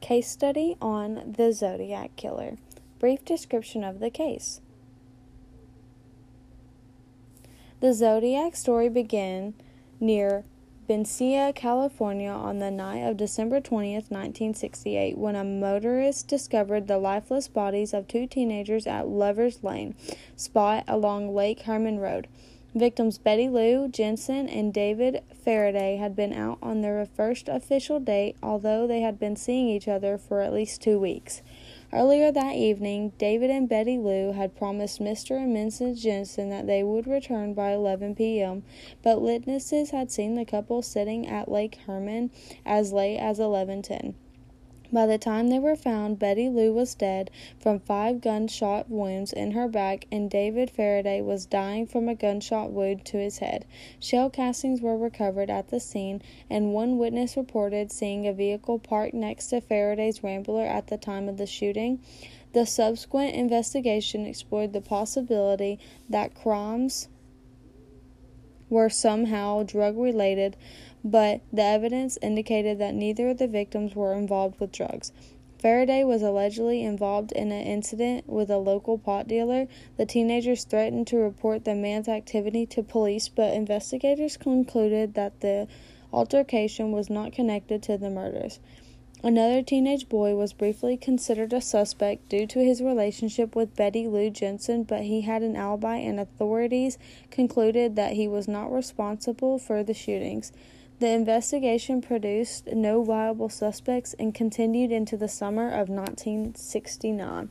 Case study on the Zodiac Killer. Brief description of the case. The Zodiac story began near Benicia, California on the night of December 20th, 1968, when a motorist discovered the lifeless bodies of two teenagers at Lover's Lane spot along Lake Herman Road. Victims Betty Lou Jensen and David Faraday had been out on their first official date, although they had been seeing each other for at least two weeks. Earlier that evening, David and Betty Lou had promised Mr. and Mrs. Jensen that they would return by 11 p.m., but witnesses had seen the couple sitting at Lake Herman as late as 11:10. By the time they were found, Betty Lou was dead from five gunshot wounds in her back, and David Faraday was dying from a gunshot wound to his head. Shell castings were recovered at the scene, and one witness reported seeing a vehicle parked next to Faraday's Rambler at the time of the shooting. The subsequent investigation explored the possibility that crimes were somehow drug related, but the evidence indicated that neither of the victims were involved with drugs. Faraday was allegedly involved in an incident with a local pot dealer. The teenagers threatened to report the man's activity to police, but investigators concluded that the altercation was not connected to the murders. Another teenage boy was briefly considered a suspect due to his relationship with Betty Lou Jensen, but he had an alibi and authorities concluded that he was not responsible for the shootings. The investigation produced no viable suspects and continued into the summer of 1969.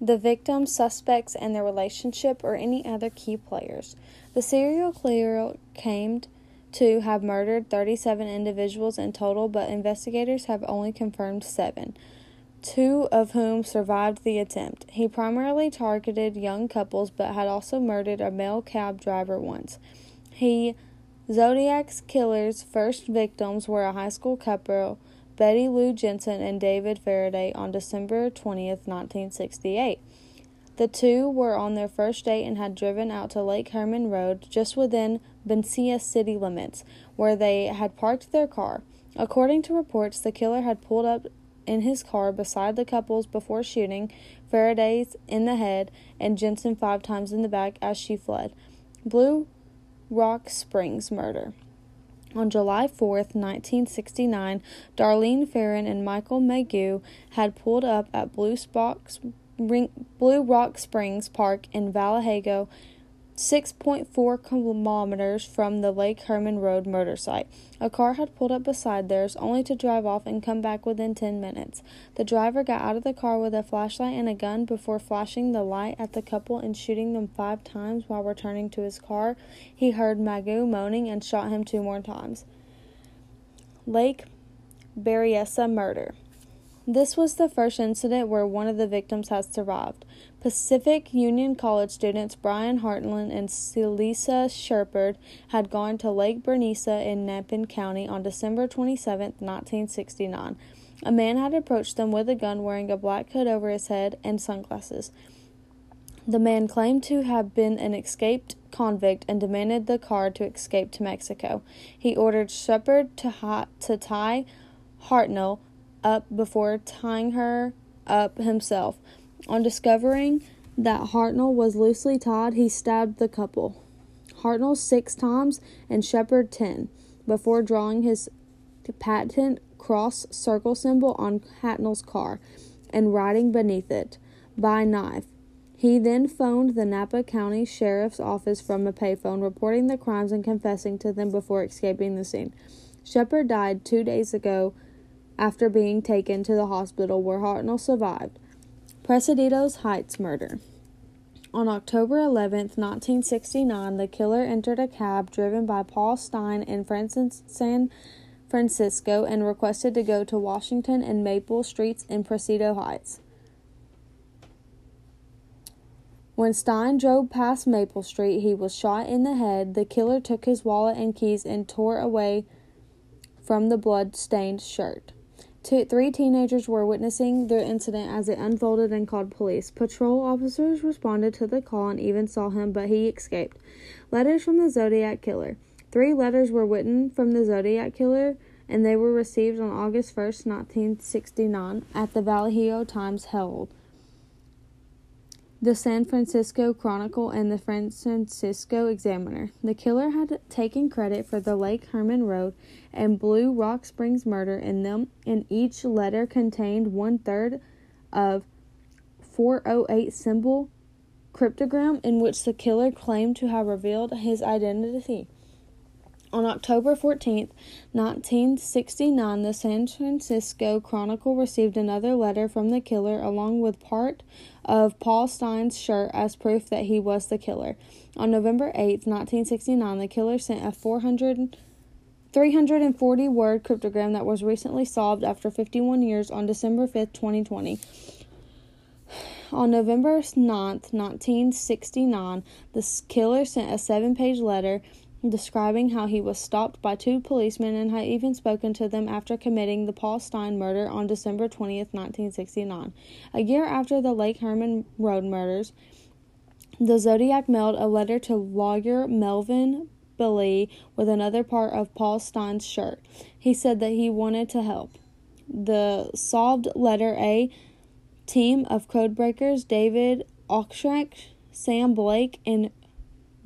The victims, suspects, and their relationship or any other key players. The serial killer claimed to have murdered 37 individuals in total, but investigators have only confirmed seven, two of whom survived the attempt. He primarily targeted young couples, but had also murdered a male cab driver once. He Zodiac's killer's first victims were a high school couple, Betty Lou Jensen and David Faraday, on December 20th, 1968. The two were on their first date and had driven out to Lake Herman Road, just within Benicia city limits, where they had parked their car. According to reports, the killer had pulled up in his car beside the couples before shooting Faraday's in the head and Jensen five times in the back as she fled. Blue Rock Springs murder. On July 4th, 1969, Darlene Ferrin and Michael Mageau had pulled up at Blue, Spock, Blue Rock Springs Park in Vallejo 6.4 kilometers from the Lake Herman Road murder site. A car had pulled up beside theirs, only to drive off and come back within 10 minutes. The driver got out of the car with a flashlight and a gun before flashing the light at the couple and shooting them five times while returning to his car. He heard Mageau moaning and shot him two more times. Lake Berryessa murder. This was the first incident where one of the victims had survived. Pacific Union College students Bryan Hartnell and Cecelia Shepard had gone to Lake Berryessa in Napa County on December 27, 1969. A man had approached them with a gun wearing a black hood over his head and sunglasses. The man claimed to have been an escaped convict and demanded the car to escape to Mexico. He ordered Shepard to, to tie Hartnell up before tying her up himself. On discovering that Hartnell was loosely tied, he stabbed the couple. Hartnell six times and Shepard ten, before drawing his patent cross circle symbol on Hartnell's car and writing beneath it, by knife. He then phoned the Napa County Sheriff's Office from a payphone, reporting the crimes and confessing to them before escaping the scene. Shepard died two days ago after being taken to the hospital where Hartnell survived. Presidio Heights murder. On October 11, 1969, the killer entered a cab driven by Paul Stine in San Francisco and requested to go to Washington and Maple Streets in Presidio Heights. When Stine drove past Maple Street, he was shot in the head. The killer took his wallet and keys and tore away from the blood stained shirt. Two, three teenagers were witnessing the incident as it unfolded and called police. Patrol officers responded to the call and even saw him, but he escaped. Letters from the Zodiac Killer. Three letters were written from the Zodiac Killer and they were received on August 1st, 1969, at the Vallejo Times Herald, the San Francisco Chronicle, and the San Francisco Examiner. The killer had taken credit for the Lake Herman Road and Blue Rock Springs murder in them, and each letter contained one third of 408 symbol cryptogram in which the killer claimed to have revealed his identity. On October 14, 1969, the San Francisco Chronicle received another letter from the killer along with part of Paul Stine's shirt as proof that he was the killer. On November 8, 1969, the killer sent a 400 340 word cryptogram that was recently solved after 51 years on December 5, 2020. On November 9, 1969, the killer sent a seven page letter describing how he was stopped by two policemen and had even spoken to them after committing the Paul Stine murder on December 20th, 1969. A year after the Lake Herman Road murders, the Zodiac mailed a letter to lawyer Melvin Belli with another part of Paul Stine's shirt. He said that he wanted to help. The solved letter A team of codebreakers David Ockrecht, Sam Blake, and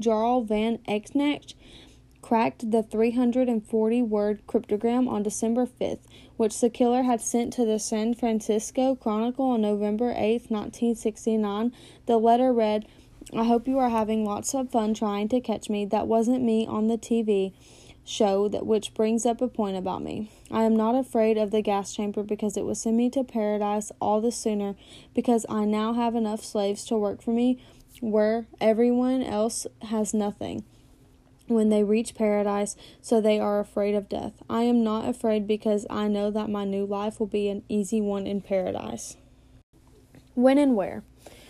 Jarl Van Exnecht cracked the 340 word cryptogram on December 5th, which the killer had sent to the San Francisco Chronicle on November 8, 1969. The letter read, I hope you are having lots of fun trying to catch me. That wasn't me on the TV show that which brings up a point about me. I am not afraid of the gas chamber because it will send me to paradise all the sooner because I now have enough slaves to work for me where everyone else has nothing when they reach paradise, so they are afraid of death. I am not afraid because I know that my new life will be an easy one in paradise. When and where?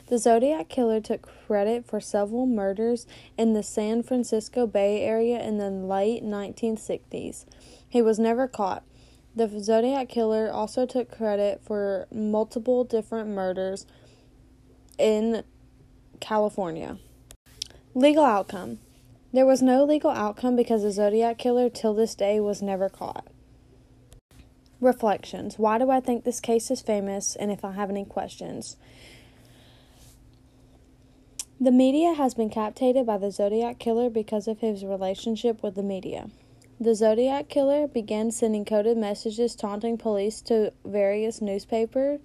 The Zodiac Killer took credit for several murders in the San Francisco Bay Area in the late 1960s. He was never caught. The Zodiac Killer also took credit for multiple different murders in California. Legal outcome There was no legal outcome because the Zodiac Killer till this day was never caught. Reflections Why do I think this case is famous, and if I have any questions? The media has been captivated by the Zodiac Killer because of his relationship with the media. The Zodiac Killer began sending coded messages taunting police to various newspapers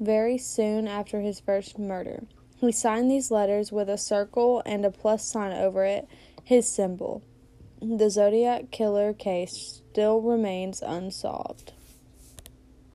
very soon after his first murder. He signed these letters with a circle and a plus sign over it, his symbol. The Zodiac Killer case still remains unsolved.